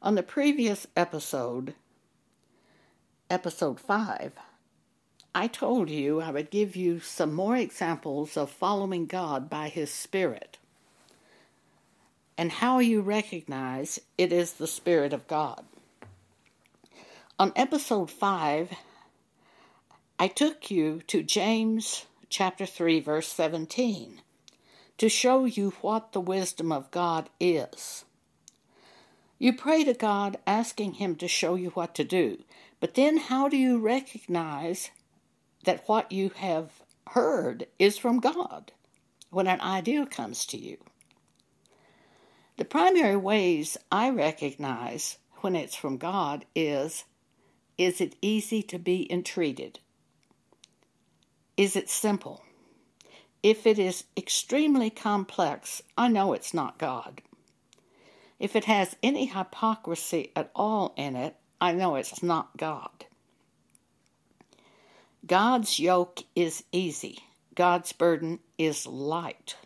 On the previous episode, episode 5, I told you I would give you some more examples of following God by His Spirit and how you recognize it is the Spirit of God. On episode 5, I took you to James chapter 3, verse 17 to show you what the wisdom of God is. You pray to God asking Him to show you what to do, but then how do you recognize that what you have heard is from God when an idea comes to you? The primary ways I recognize when it's from God is is it easy to be entreated? Is it simple? If it is extremely complex, I know it's not God. If it has any hypocrisy at all in it, I know it's not God. God's yoke is easy, God's burden is light.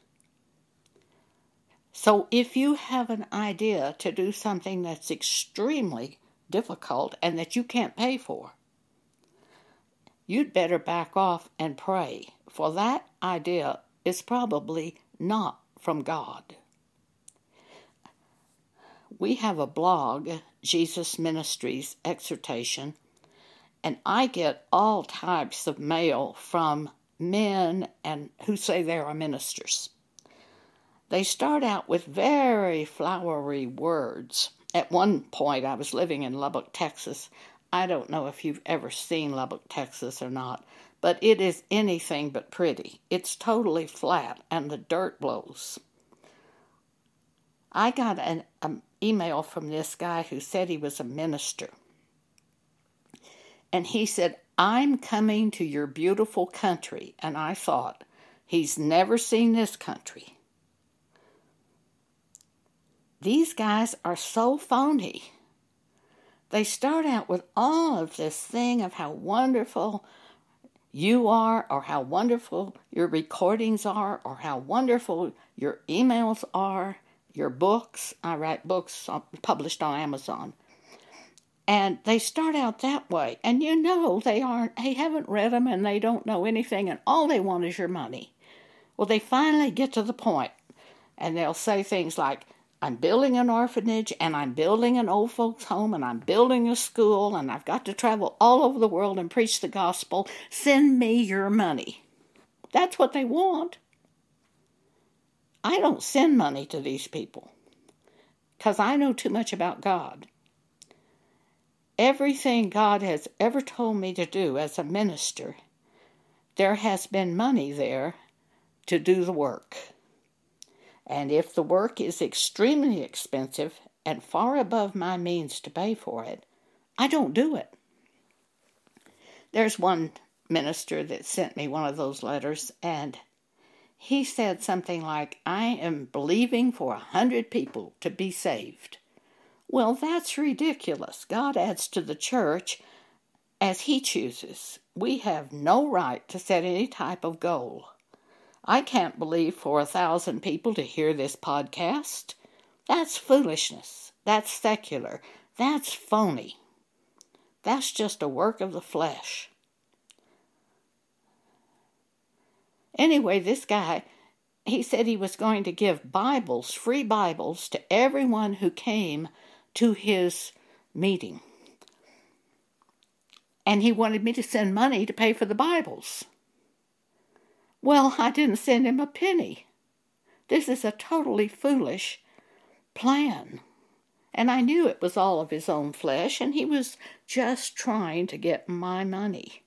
So if you have an idea to do something that's extremely difficult and that you can't pay for, you'd better back off and pray, for that idea is probably not from God. We have a blog, Jesus Ministries Exhortation, and I get all types of mail from men and who say they are ministers. They start out with very flowery words. At one point, I was living in Lubbock, Texas. I don't know if you've ever seen Lubbock, Texas or not, but it is anything but pretty. It's totally flat and the dirt blows. I got an, an email from this guy who said he was a minister. And he said, I'm coming to your beautiful country. And I thought, he's never seen this country. These guys are so phony. They start out with all of this thing of how wonderful you are, or how wonderful your recordings are, or how wonderful your emails are, your books. I write books published on Amazon. And they start out that way. And you know they aren't, they haven't read them and they don't know anything, and all they want is your money. Well, they finally get to the point, and they'll say things like, I'm building an orphanage and I'm building an old folks home and I'm building a school and I've got to travel all over the world and preach the gospel. Send me your money. That's what they want. I don't send money to these people because I know too much about God. Everything God has ever told me to do as a minister, there has been money there to do the work. And if the work is extremely expensive and far above my means to pay for it, I don't do it. There's one minister that sent me one of those letters, and he said something like, I am believing for a hundred people to be saved. Well, that's ridiculous. God adds to the church as He chooses. We have no right to set any type of goal. I can't believe for a thousand people to hear this podcast. That's foolishness. That's secular. That's phony. That's just a work of the flesh. Anyway, this guy, he said he was going to give Bibles, free Bibles, to everyone who came to his meeting. And he wanted me to send money to pay for the Bibles. Well, I didn't send him a penny. This is a totally foolish plan. And I knew it was all of his own flesh, and he was just trying to get my money.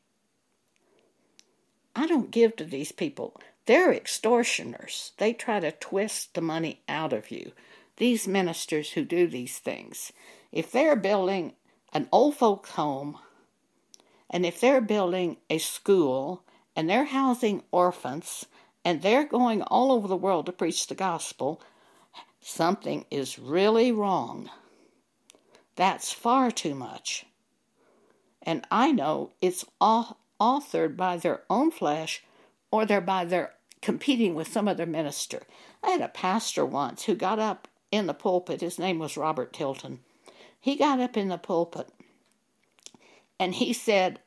I don't give to these people. They're extortioners. They try to twist the money out of you. These ministers who do these things. If they're building an old folks' home, and if they're building a school, and they're housing orphans and they're going all over the world to preach the gospel, something is really wrong. That's far too much. And I know it's authored by their own flesh or they're by their competing with some other minister. I had a pastor once who got up in the pulpit, his name was Robert Tilton. He got up in the pulpit and he said,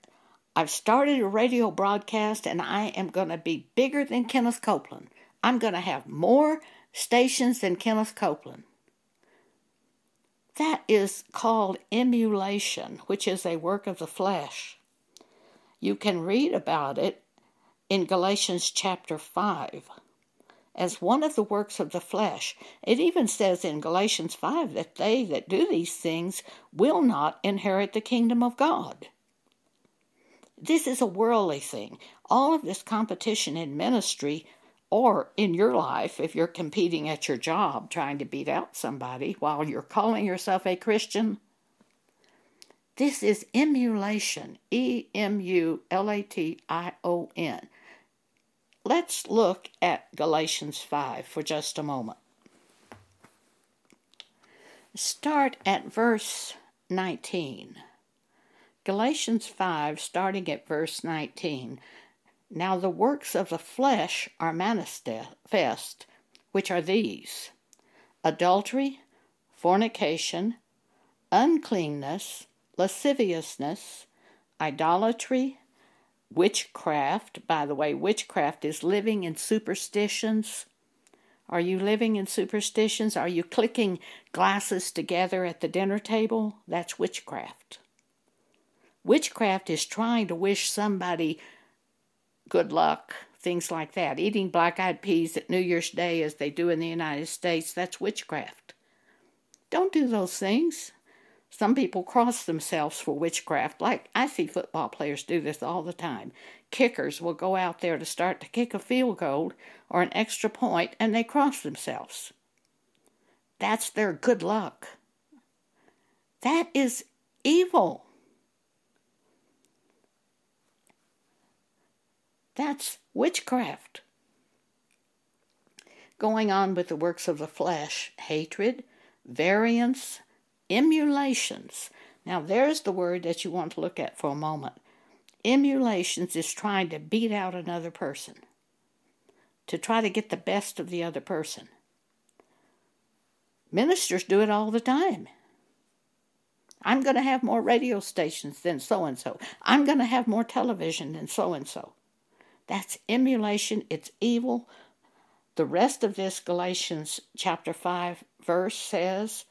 I've started a radio broadcast and I am going to be bigger than Kenneth Copeland. I'm going to have more stations than Kenneth Copeland. That is called emulation, which is a work of the flesh. You can read about it in Galatians chapter 5 as one of the works of the flesh. It even says in Galatians 5 that they that do these things will not inherit the kingdom of God. This is a worldly thing. All of this competition in ministry or in your life, if you're competing at your job trying to beat out somebody while you're calling yourself a Christian, this is emulation. E M U L A T I O N. Let's look at Galatians 5 for just a moment. Start at verse 19. Galatians 5, starting at verse 19. Now the works of the flesh are manifest, which are these adultery, fornication, uncleanness, lasciviousness, idolatry, witchcraft. By the way, witchcraft is living in superstitions. Are you living in superstitions? Are you clicking glasses together at the dinner table? That's witchcraft. Witchcraft is trying to wish somebody good luck, things like that. Eating black eyed peas at New Year's Day, as they do in the United States, that's witchcraft. Don't do those things. Some people cross themselves for witchcraft. Like I see football players do this all the time. Kickers will go out there to start to kick a field goal or an extra point and they cross themselves. That's their good luck. That is evil. That's witchcraft. Going on with the works of the flesh hatred, variance, emulations. Now, there's the word that you want to look at for a moment. Emulations is trying to beat out another person, to try to get the best of the other person. Ministers do it all the time. I'm going to have more radio stations than so and so. I'm going to have more television than so and so. That's emulation, it's evil. The rest of this Galatians chapter 5 verse says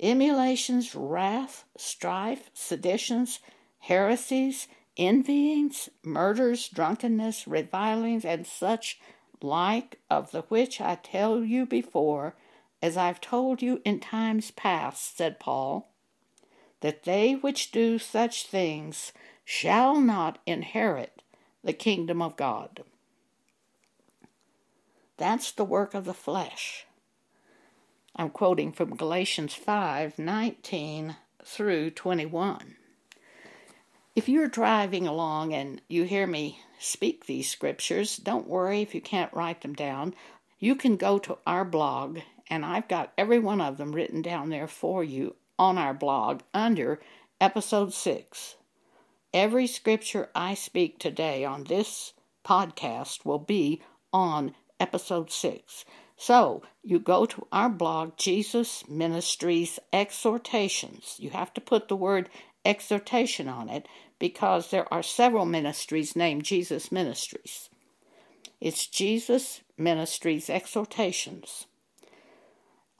emulations, wrath, strife, seditions, heresies, envyings, murders, drunkenness, revilings, and such like, of the which I tell you before, as I've told you in times past, said Paul, that they which do such things shall not inherit the kingdom of God. That's the work of the flesh. I'm quoting from Galatians 5 19 through 21. If you're driving along and you hear me speak these scriptures, don't worry if you can't write them down. You can go to our blog, and I've got every one of them written down there for you on our blog under episode 6. Every scripture I speak today on this podcast will be on episode 6. So you go to our blog, Jesus Ministries Exhortations. You have to put the word exhortation on it because there are several ministries named Jesus Ministries. It's Jesus Ministries Exhortations.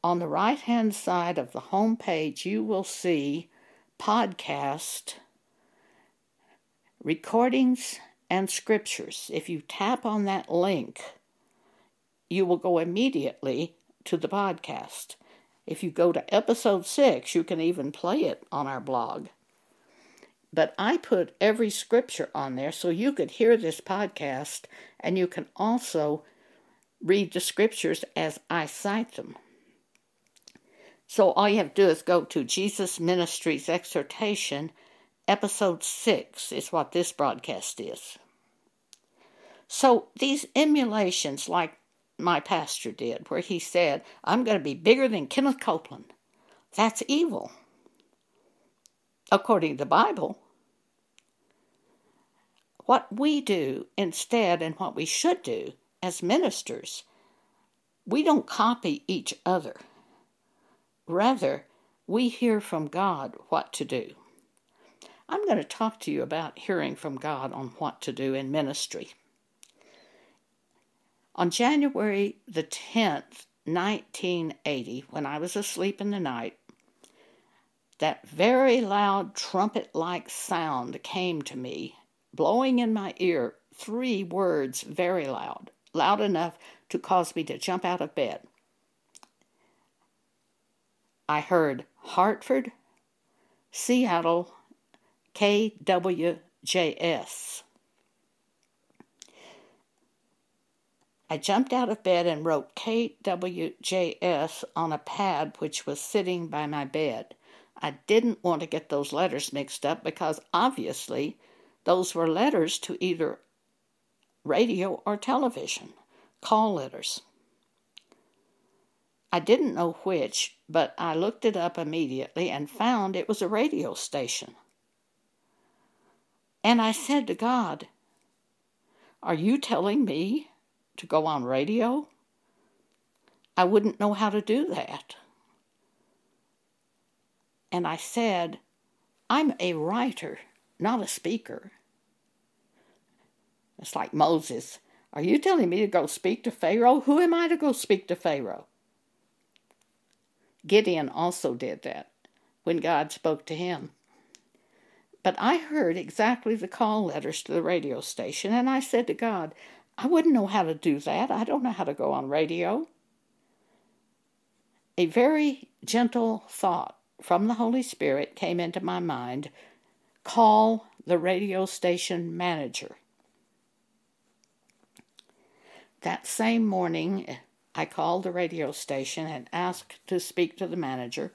On the right hand side of the home page, you will see podcast recordings and scriptures. If you tap on that link, you will go immediately to the podcast. If you go to episode six, you can even play it on our blog. But I put every scripture on there so you could hear this podcast and you can also read the scriptures as I cite them. So all you have to do is go to Jesus Ministries Exhortation Episode 6 is what this broadcast is. So these emulations, like my pastor did, where he said, I'm going to be bigger than Kenneth Copeland, that's evil. According to the Bible, what we do instead and what we should do as ministers, we don't copy each other. Rather, we hear from God what to do. I'm going to talk to you about hearing from God on what to do in ministry. On January the 10th, 1980, when I was asleep in the night, that very loud trumpet like sound came to me, blowing in my ear three words very loud, loud enough to cause me to jump out of bed. I heard Hartford, Seattle, KWJS. I jumped out of bed and wrote KWJS on a pad which was sitting by my bed. I didn't want to get those letters mixed up because obviously those were letters to either radio or television, call letters. I didn't know which, but I looked it up immediately and found it was a radio station. And I said to God, Are you telling me to go on radio? I wouldn't know how to do that. And I said, I'm a writer, not a speaker. It's like Moses. Are you telling me to go speak to Pharaoh? Who am I to go speak to Pharaoh? Gideon also did that when God spoke to him. But I heard exactly the call letters to the radio station, and I said to God, I wouldn't know how to do that. I don't know how to go on radio. A very gentle thought from the Holy Spirit came into my mind call the radio station manager. That same morning, I called the radio station and asked to speak to the manager.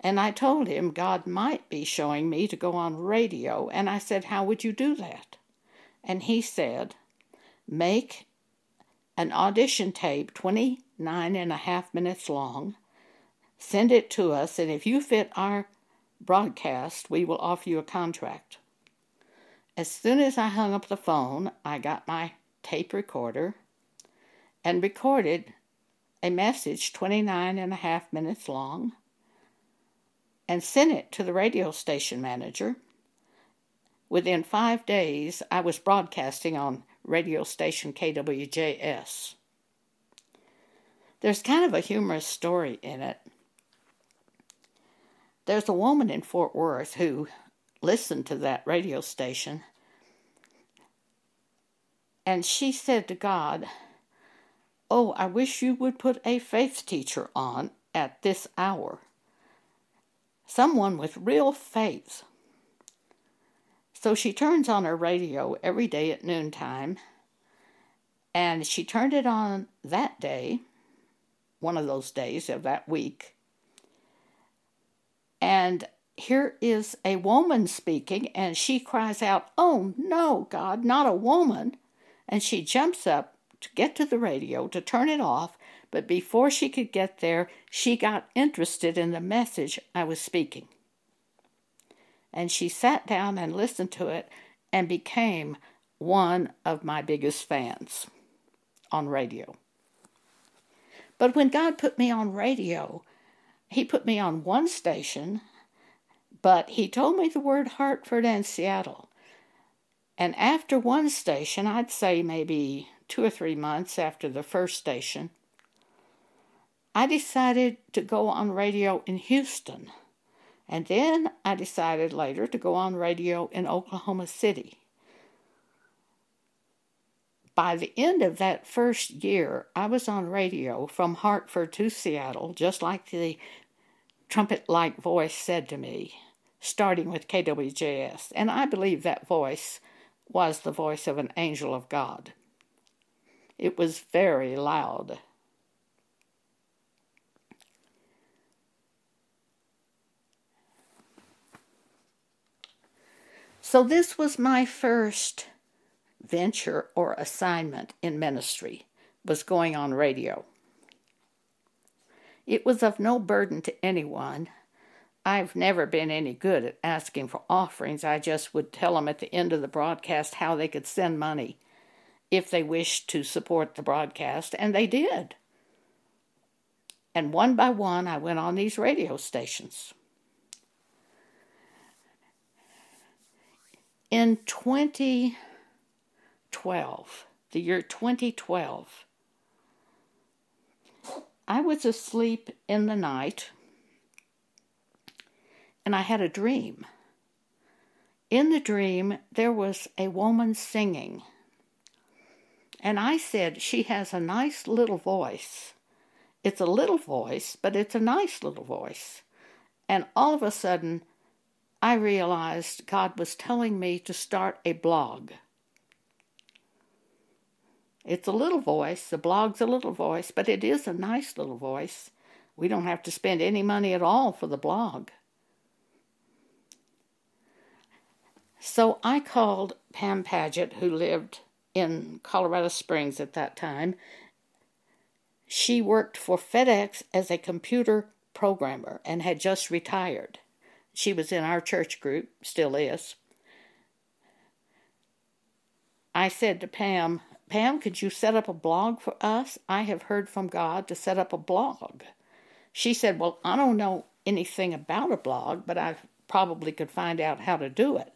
And I told him God might be showing me to go on radio, and I said, How would you do that? And he said, Make an audition tape 29 and a half minutes long, send it to us, and if you fit our broadcast, we will offer you a contract. As soon as I hung up the phone, I got my tape recorder and recorded a message 29 and a half minutes long and sent it to the radio station manager. Within five days, I was broadcasting on radio station KWJS. There's kind of a humorous story in it. There's a woman in Fort Worth who listened to that radio station, and she said to God, Oh, I wish you would put a faith teacher on at this hour someone with real faith. So she turns on her radio every day at noontime, and she turned it on that day, one of those days of that week. And here is a woman speaking, and she cries out, Oh no, God, not a woman! And she jumps up to get to the radio to turn it off, but before she could get there, she got interested in the message I was speaking. And she sat down and listened to it and became one of my biggest fans on radio. But when God put me on radio, He put me on one station, but He told me the word Hartford and Seattle. And after one station, I'd say maybe two or three months after the first station, I decided to go on radio in Houston. And then I decided later to go on radio in Oklahoma City. By the end of that first year, I was on radio from Hartford to Seattle, just like the trumpet like voice said to me, starting with KWJS. And I believe that voice was the voice of an angel of God. It was very loud. So, this was my first venture or assignment in ministry, was going on radio. It was of no burden to anyone. I've never been any good at asking for offerings. I just would tell them at the end of the broadcast how they could send money if they wished to support the broadcast, and they did. And one by one, I went on these radio stations. In 2012, the year 2012, I was asleep in the night and I had a dream. In the dream, there was a woman singing. And I said, She has a nice little voice. It's a little voice, but it's a nice little voice. And all of a sudden, I realized God was telling me to start a blog. It's a little voice, the blog's a little voice, but it is a nice little voice. We don't have to spend any money at all for the blog. So I called Pam Paget, who lived in Colorado Springs at that time. She worked for FedEx as a computer programmer and had just retired. She was in our church group, still is. I said to Pam, Pam, could you set up a blog for us? I have heard from God to set up a blog. She said, Well, I don't know anything about a blog, but I probably could find out how to do it.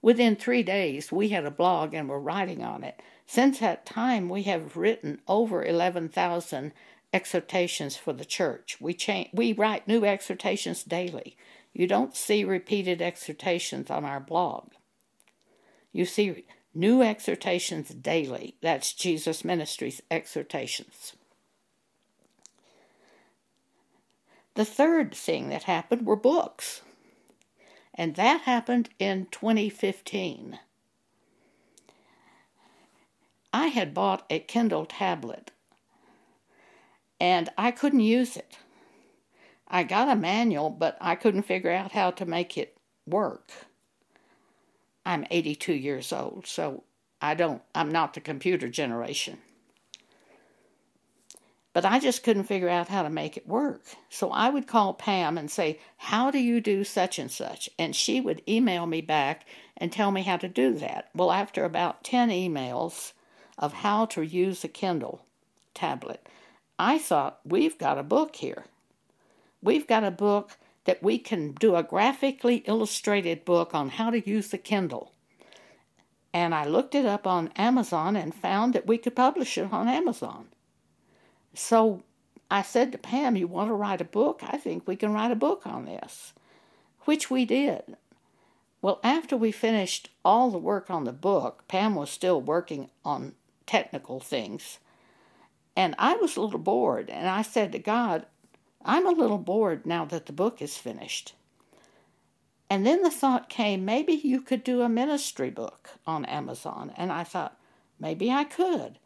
Within three days, we had a blog and were writing on it. Since that time, we have written over 11,000 exhortations for the church. We, we write new exhortations daily. You don't see repeated exhortations on our blog. You see new exhortations daily. That's Jesus Ministries exhortations. The third thing that happened were books and that happened in 2015. I had bought a Kindle tablet and I couldn't use it. I got a manual, but I couldn't figure out how to make it work. I'm 82 years old, so I don't I'm not the computer generation. But I just couldn't figure out how to make it work. So I would call Pam and say, How do you do such and such? And she would email me back and tell me how to do that. Well, after about 10 emails of how to use a Kindle tablet, I thought, We've got a book here. We've got a book that we can do a graphically illustrated book on how to use the Kindle. And I looked it up on Amazon and found that we could publish it on Amazon. So I said to Pam, You want to write a book? I think we can write a book on this, which we did. Well, after we finished all the work on the book, Pam was still working on technical things. And I was a little bored, and I said to God, I'm a little bored now that the book is finished. And then the thought came, maybe you could do a ministry book on Amazon. And I thought, maybe I could.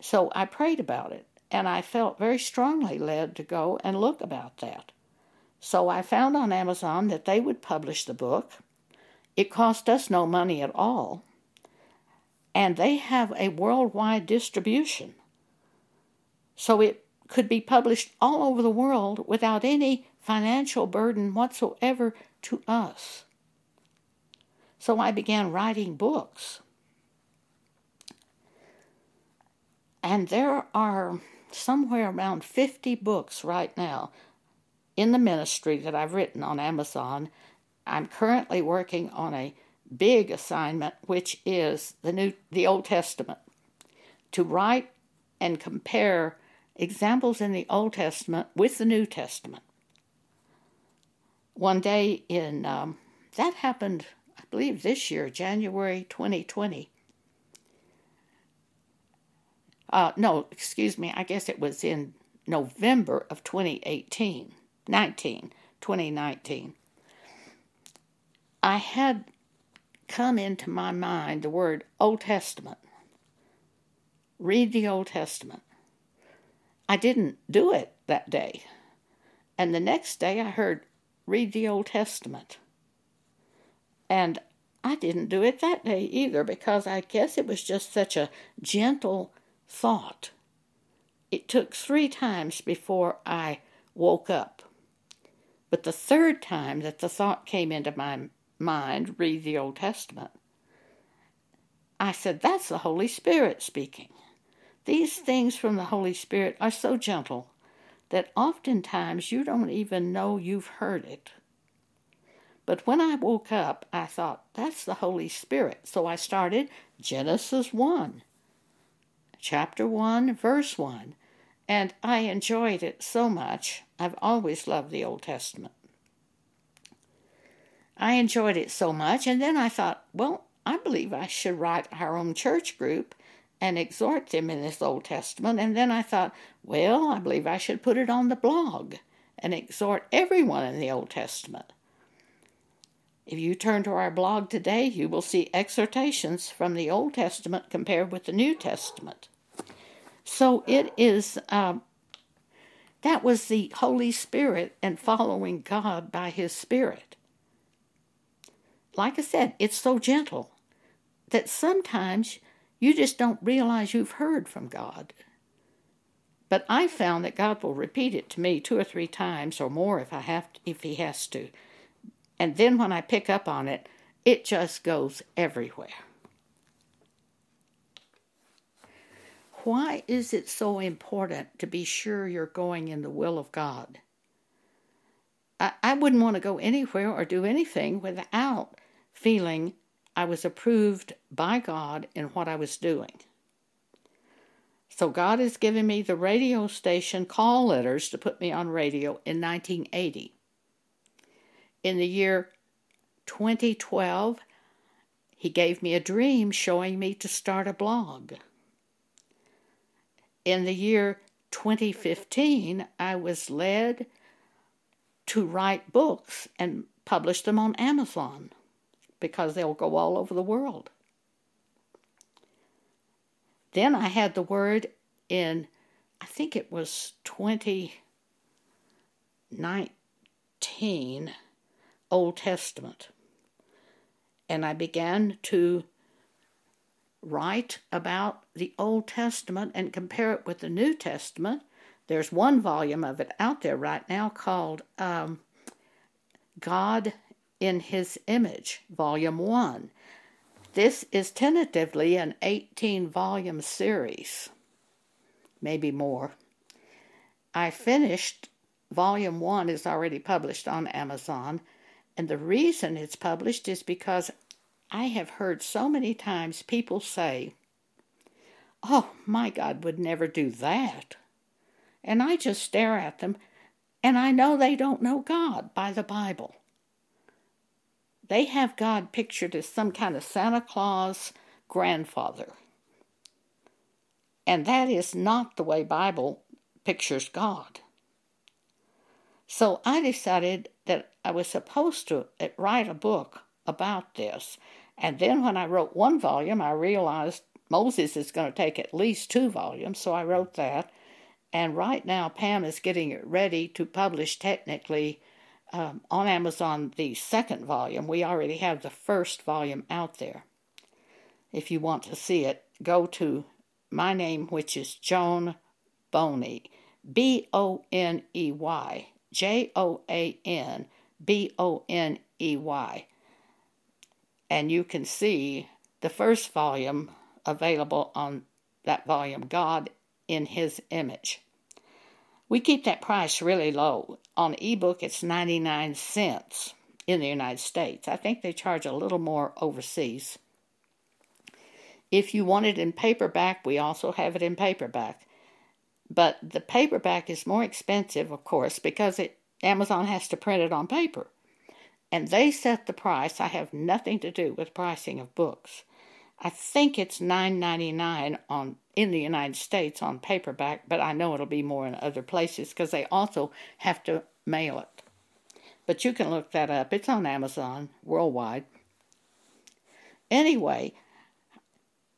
So I prayed about it and I felt very strongly led to go and look about that. So I found on Amazon that they would publish the book. It cost us no money at all, and they have a worldwide distribution. So it could be published all over the world without any financial burden whatsoever to us. So I began writing books. And there are somewhere around 50 books right now in the ministry that I've written on Amazon. I'm currently working on a big assignment, which is the New, the Old Testament, to write and compare examples in the Old Testament with the New Testament. One day in um, that happened, I believe, this year, January 2020. Uh, no, excuse me, I guess it was in November of 2018, 19, 2019. I had come into my mind the word Old Testament. Read the Old Testament. I didn't do it that day. And the next day I heard, read the Old Testament. And I didn't do it that day either because I guess it was just such a gentle thought. It took three times before I woke up. But the third time that the thought came into my mind, read the Old Testament, I said, That's the Holy Spirit speaking. These things from the Holy Spirit are so gentle. that oftentimes you don't even know you've heard it. But when I woke up, I thought, that's the Holy Spirit. So I started Genesis 1, chapter 1, verse 1. And I enjoyed it so much. I've always loved the Old Testament. I enjoyed it so much, and then I thought, well, I believe I should write our own church group and exhort them in this Old Testament. And then I thought, well, I believe I should put it on the blog and exhort everyone in the Old Testament. If you turn to our blog today, you will see exhortations from the Old Testament compared with the New Testament. So it is, um, that was the Holy Spirit and following God by His Spirit. Like I said, it's so gentle that sometimes you just don't realize you've heard from God. But I found that God will repeat it to me two or three times or more if I have to, if he has to. And then when I pick up on it, it just goes everywhere. Why is it so important to be sure you're going in the will of God? I, I wouldn't want to go anywhere or do anything without feeling I was approved by God in what I was doing. So God has given me the radio station call letters to put me on radio in 1980. In the year 2012, he gave me a dream showing me to start a blog. In the year 2015, I was led to write books and publish them on Amazon because they'll go all over the world. Then I had the word in, I think it was 2019, Old Testament. And I began to write about the Old Testament and compare it with the New Testament. There's one volume of it out there right now called um, God in His Image, Volume 1. This is tentatively an 18 volume series, maybe more. I finished Volume 1 is already published on Amazon, and the reason it's published is because I have heard so many times people say, Oh, my God would never do that. And I just stare at them, and I know they don't know God by the Bible. They have God pictured as some kind of Santa Claus grandfather. And that is not the way Bible pictures God. So I decided that I was supposed to uh, write a book about this. And then when I wrote one volume, I realized Moses is going to take at least two volumes, so I wrote that. And right now, Pam is getting it ready to publish technically um, on Amazon the second volume. We already have the first volume out there. If you want to see it, go to my name, which is Joan Boney, B O N E Y, J O A N B O N E Y. And you can see the first volume available on that volume, God in His Image. We keep that price really low. On ebook, it's 99 cents in the United States. I think they charge a little more overseas. If you want it in paperback, we also have it in paperback. But the paperback is more expensive, of course, because it Amazon has to print it on paper. And they set the price. I have nothing to do with pricing of books. I think it's $9.99 on in the United States on paperback, but I know it'll be more in other places because they also have to mail it. But you can look that up. It's on Amazon worldwide. Anyway,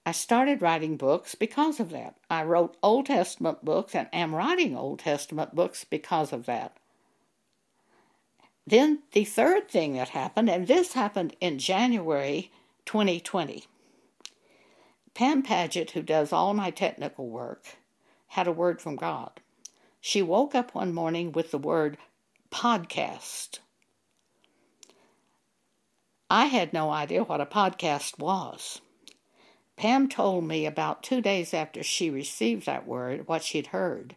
I started writing books because of that. I wrote Old Testament books and am writing Old Testament books because of that. Then the third thing that happened, and this happened in January 2020 Pam Paget, who does all my technical work, had a word from God. She woke up one morning with the word podcast. I had no idea what a podcast was. Pam told me about two days after she received that word what she'd heard.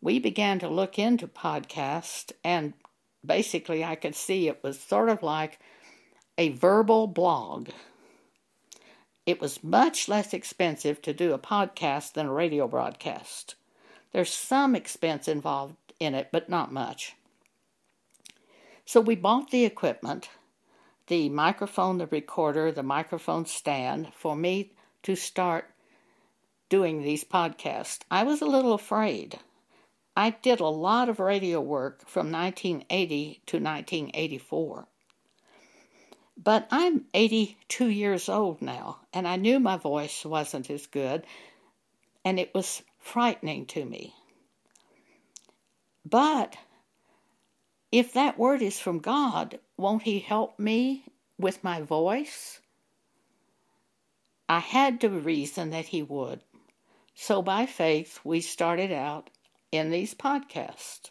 we began to look into podcasts, and basically, I could see it was sort of like a verbal blog. It was much less expensive to do a podcast than a radio broadcast. There's some expense involved in it, but not much. So we bought the equipment the microphone, the recorder, the microphone stand for me to start doing these podcasts. I was a little afraid. I did a lot of radio work from 1980 to 1984. But I'm 82 years old now, and I knew my voice wasn't as good, and it was frightening to me. But if that word is from God, won't He help me with my voice? I had to reason that He would. So by faith, we started out in these podcasts.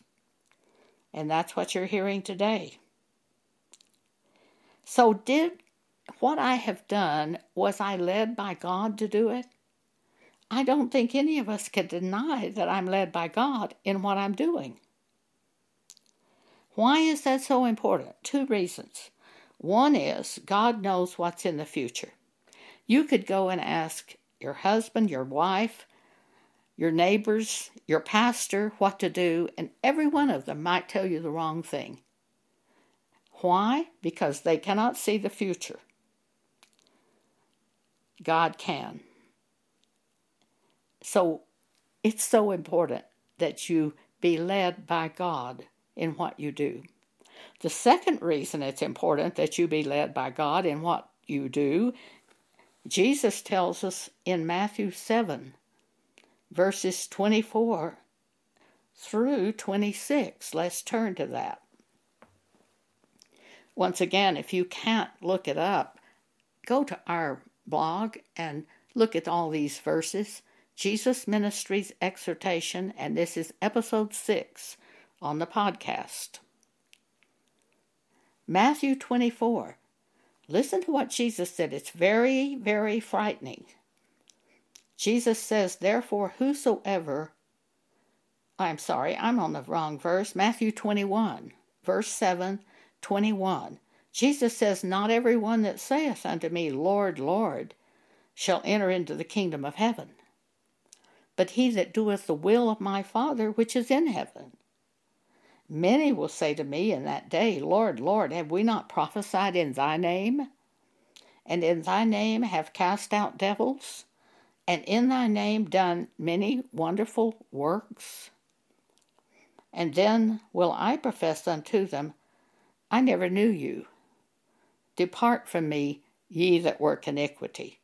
And that's what you're hearing today. So, did what I have done, was I led by God to do it? I don't think any of us can deny that I'm led by God in what I'm doing. Why is that so important? Two reasons. One is God knows what's in the future. You could go and ask your husband, your wife, your neighbors, your pastor what to do, and every one of them might tell you the wrong thing. Why? Because they cannot see the future. God can. So it's so important that you be led by God in what you do. The second reason it's important that you be led by God in what you do, Jesus tells us in Matthew 7, verses 24 through 26. Let's turn to that. Once again, if you can't look it up, go to our blog and look at all these verses. Jesus Ministries Exhortation, and this is episode 6 on the podcast. Matthew 24. Listen to what Jesus said. It's very, very frightening. Jesus says, Therefore, whosoever, I'm sorry, I'm on the wrong verse. Matthew 21, verse 7, 21. Jesus says, Not every one that saith unto me, Lord, Lord, shall enter into the kingdom of heaven, but he that doeth the will of my Father which is in heaven. Many will say to me in that day, Lord, Lord, have we not prophesied in thy name? And in thy name have cast out devils? And in thy name done many wonderful works? And then will I profess unto them, I never knew you. Depart from me, ye that work iniquity.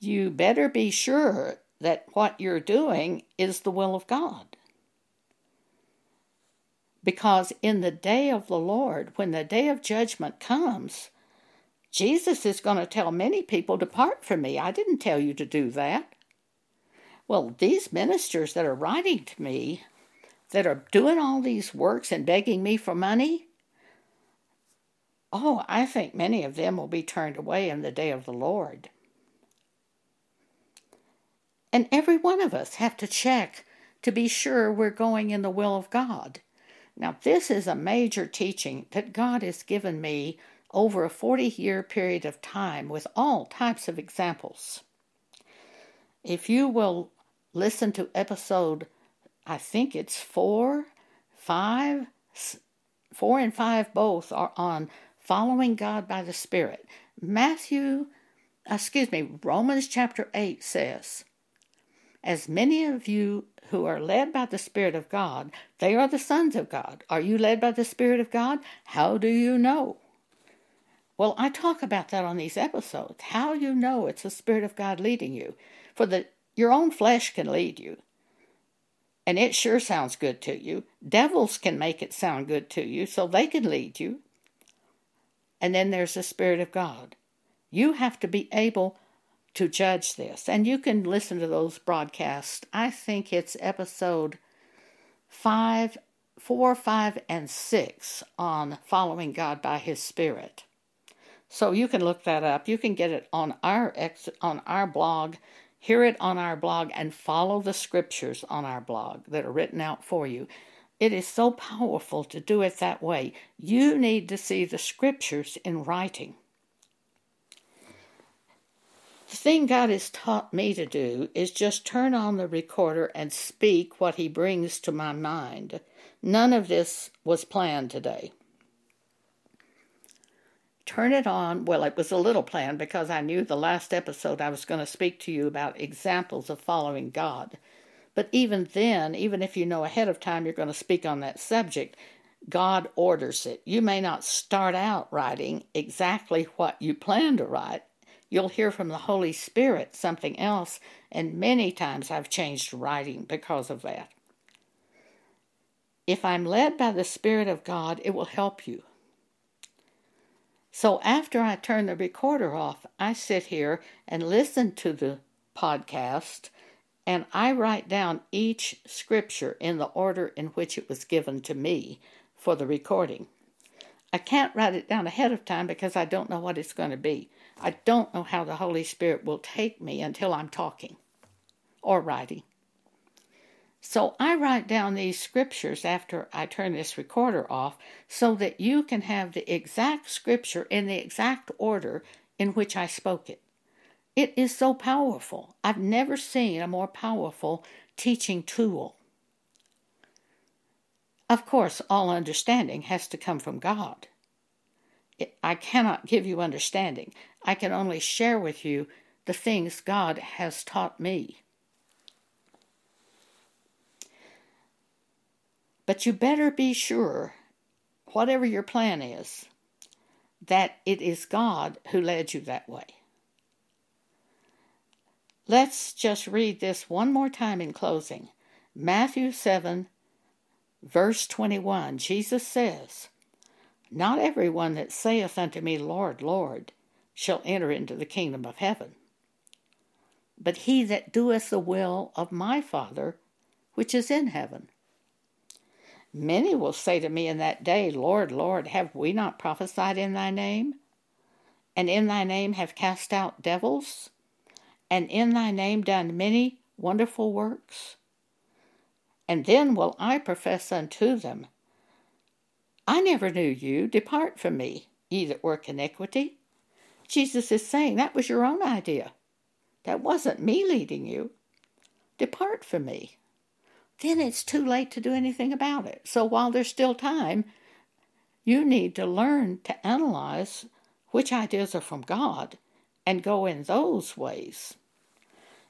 You better be sure that what you're doing is the will of God. Because in the day of the Lord, when the day of judgment comes, Jesus is going to tell many people, Depart from me. I didn't tell you to do that. Well, these ministers that are writing to me, that are doing all these works and begging me for money, oh, I think many of them will be turned away in the day of the Lord. And every one of us have to check to be sure we're going in the will of God. Now, this is a major teaching that God has given me over a 40 year period of time with all types of examples. If you will listen to episode, I think it's four, five, four and five both are on following God by the Spirit. Matthew, uh, excuse me, Romans chapter 8 says, As many of you who are led by the Spirit of God, they are the sons of God. Are you led by the Spirit of God? How do you know? Well, I talk about that on these episodes. How you know it's the Spirit of God leading you. For the your own flesh can lead you. And it sure sounds good to you. Devils can make it sound good to you, so they can lead you. And then there's the Spirit of God. You have to be able to judge this. And you can listen to those broadcasts. I think it's episode five, four, five, and six on following God by His Spirit. So you can look that up. You can get it on our ex, on our blog. Hear it on our blog, and follow the scriptures on our blog that are written out for you. It is so powerful to do it that way. You need to see the scriptures in writing. The thing God has taught me to do is just turn on the recorder and speak what He brings to my mind. None of this was planned today. Turn it on. Well, it was a little plan because I knew the last episode I was going to speak to you about examples of following God. But even then, even if you know ahead of time you're going to speak on that subject, God orders it. You may not start out writing exactly what you plan to write. You'll hear from the Holy Spirit something else, and many times I've changed writing because of that. If I'm led by the Spirit of God, it will help you. So after I turn the recorder off, I sit here and listen to the podcast and I write down each scripture in the order in which it was given to me for the recording. I can't write it down ahead of time because I don't know what it's going to be. I don't know how the Holy Spirit will take me until I'm talking or writing. So I write down these scriptures after I turn this recorder off so that you can have the exact scripture in the exact order in which I spoke it. It is so powerful. I've never seen a more powerful teaching tool. Of course, all understanding has to come from God. I cannot give you understanding. I can only share with you the things God has taught me. But you better be sure, whatever your plan is, that it is God who led you that way. Let's just read this one more time in closing. Matthew 7, verse 21, Jesus says, Not every one that saith unto me, Lord, Lord, shall enter into the kingdom of heaven, but he that doeth the will of my Father which is in heaven. Many will say to me in that day, Lord, Lord, have we not prophesied in thy name? And in thy name have cast out devils? And in thy name done many wonderful works? And then will I profess unto them, I never knew you. Depart from me, ye that work iniquity. Jesus is saying that was your own idea. That wasn't me leading you. Depart from me then it's too late to do anything about it. So while there's still time, you need to learn to analyze which ideas are from God and go in those ways.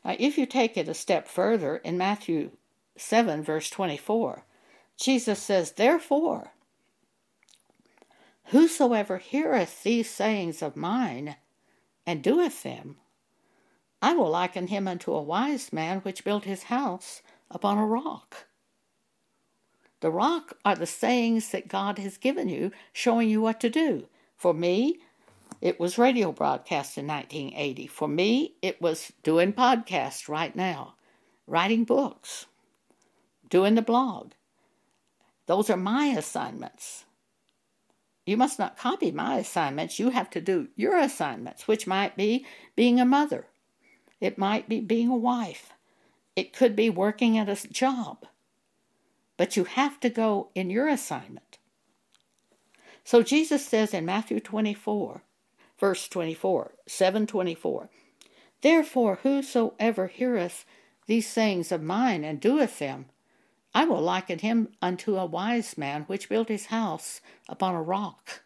Now, if you take it a step further, in Matthew 7, verse 24, Jesus says, Therefore, whosoever heareth these sayings of mine and doeth them, I will liken him unto a wise man which built his house upon a rock. The rock are the sayings that God has given you, showing you what to do. For me, it was radio broadcast in 1980. For me, it was doing podcasts right now, writing books, doing the blog. Those are my assignments. You must not copy my assignments. You have to do your assignments, which might be being a mother, it might be being a wife, it could be working at a job. But you have to go in your assignment. So Jesus says in Matthew 24, verse 24, 724, Therefore whosoever heareth these sayings of mine and doeth them, I will liken him unto a wise man which built his house upon a rock.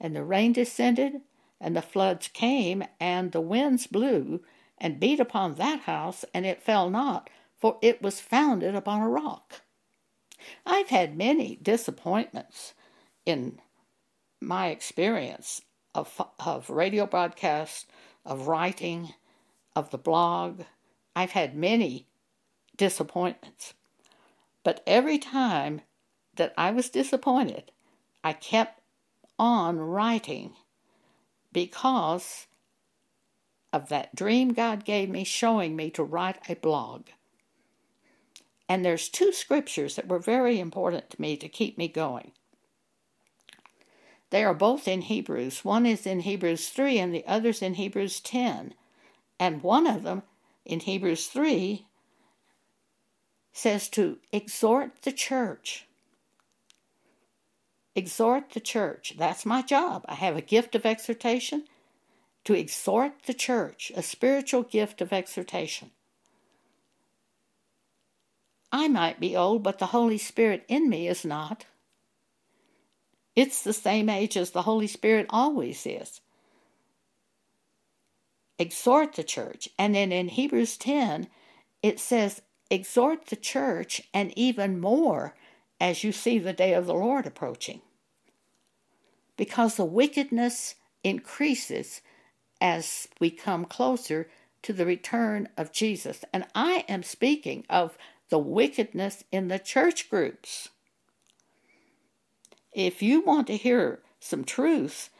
And the rain descended, and the floods came, and the winds blew, and beat upon that house, and it fell not, for it was founded upon a rock. I've had many disappointments in my experience of, of radio broadcast, of writing, of the blog. I've had many disappointments. But every time that I was disappointed, I kept on writing because of that dream God gave me showing me to write a blog. And there's two scriptures that were very important to me to keep me going. They are both in Hebrews. One is in Hebrews 3 and the other's in Hebrews 10. And one of them in Hebrews 3 says to exhort the church. Exhort the church. That's my job. I have a gift of exhortation to exhort the church, a spiritual gift of exhortation. I might be old, but the Holy Spirit in me is not. It's the same age as the Holy Spirit always is. Exhort the church. And then in Hebrews 10, it says, Exhort the church, and even more as you see the day of the Lord approaching. Because the wickedness increases as we come closer to the return of Jesus. And I am speaking of the wickedness in the church groups. If you want to hear some truth,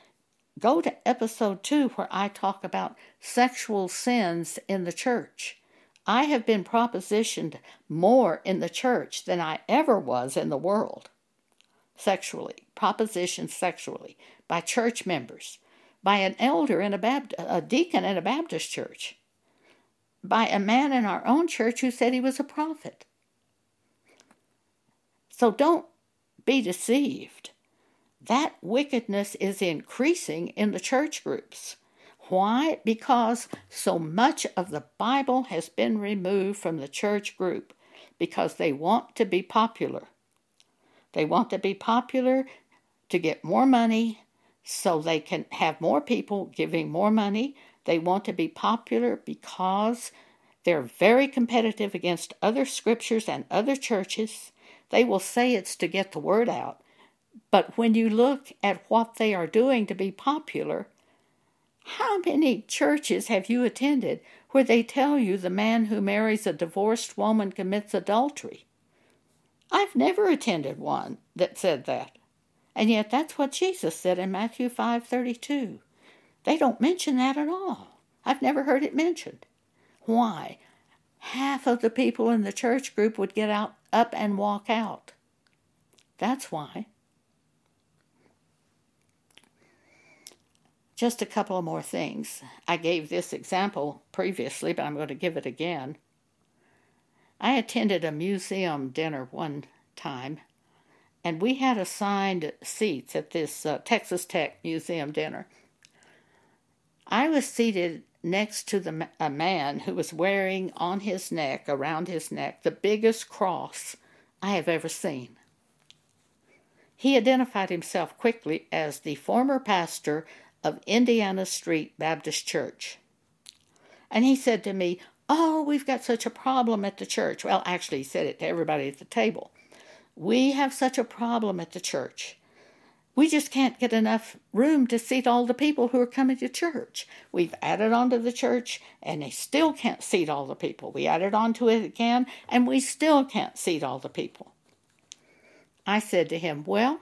go to episode 2 where I talk about sexual sins in the church. I have been propositioned more in the church than I ever was in the world sexually, propositioned sexually by church members, by an elder in a, a deacon in a Baptist church, by a man in our own church who said he was a prophet. So don't be deceived. That wickedness is increasing in the church groups. Why? Because so much of the Bible has been removed from the church group because they want to be popular. They want to be popular to get more money so they can have more people giving more money. They want to be popular because they're very competitive against other scriptures and other churches. They will say it's to get the word out. But when you look at what they are doing to be popular, how many churches have you attended where they tell you the man who marries a divorced woman commits adultery? I've never attended one that said that. And yet that's what Jesus said in Matthew 5:32. They don't mention that at all. I've never heard it mentioned. Why? Half of the people in the church group would get out up and walk out. That's why. Just a couple of more things. I gave this example previously, but I'm going to give it again. I attended a museum dinner one time, and we had assigned seats at this uh, Texas Tech museum dinner. I was seated next to the, a man who was wearing on his neck, around his neck, the biggest cross I have ever seen. He identified himself quickly as the former pastor of Indiana Street Baptist Church. And he said to me, Oh, we've got such a problem at the church. Well, actually, he said it to everybody at the table. We have such a problem at the church. We just can't get enough room to seat all the people who are coming to church. We've added on to the church and they still can't seat all the people. We added on to it again and we still can't seat all the people. I said to him, Well,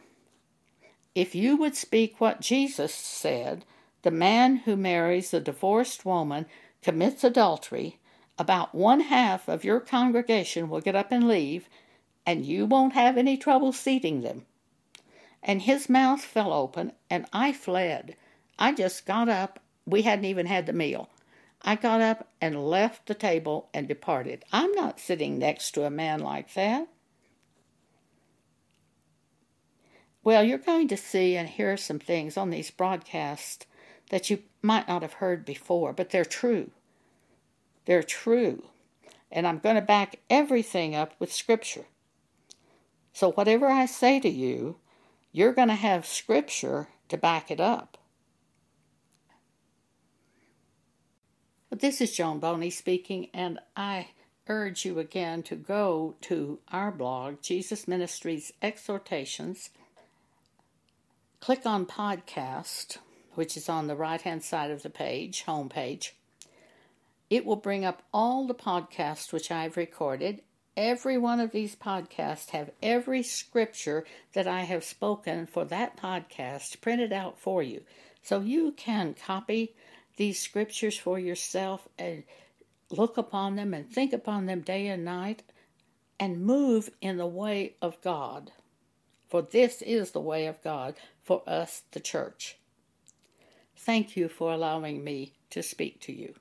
if you would speak what Jesus said, the man who marries a divorced woman commits adultery, about one half of your congregation will get up and leave, and you won't have any trouble seating them. And his mouth fell open, and I fled. I just got up. We hadn't even had the meal. I got up and left the table and departed. I'm not sitting next to a man like that. Well, you're going to see and hear some things on these broadcasts that you might not have heard before, but they're true. They're true. And I'm going to back everything up with Scripture. So, whatever I say to you, you're going to have Scripture to back it up. But this is Joan Boney speaking, and I urge you again to go to our blog, Jesus Ministries Exhortations Click on podcast, which is on the right hand side of the page, home page. It will bring up all the podcasts which I've recorded. Every one of these podcasts have every scripture that I have spoken for that podcast printed out for you. So you can copy these scriptures for yourself and look upon them and think upon them day and night and move in the way of God. For this is the way of God for us, the church. Thank you for allowing me to speak to you.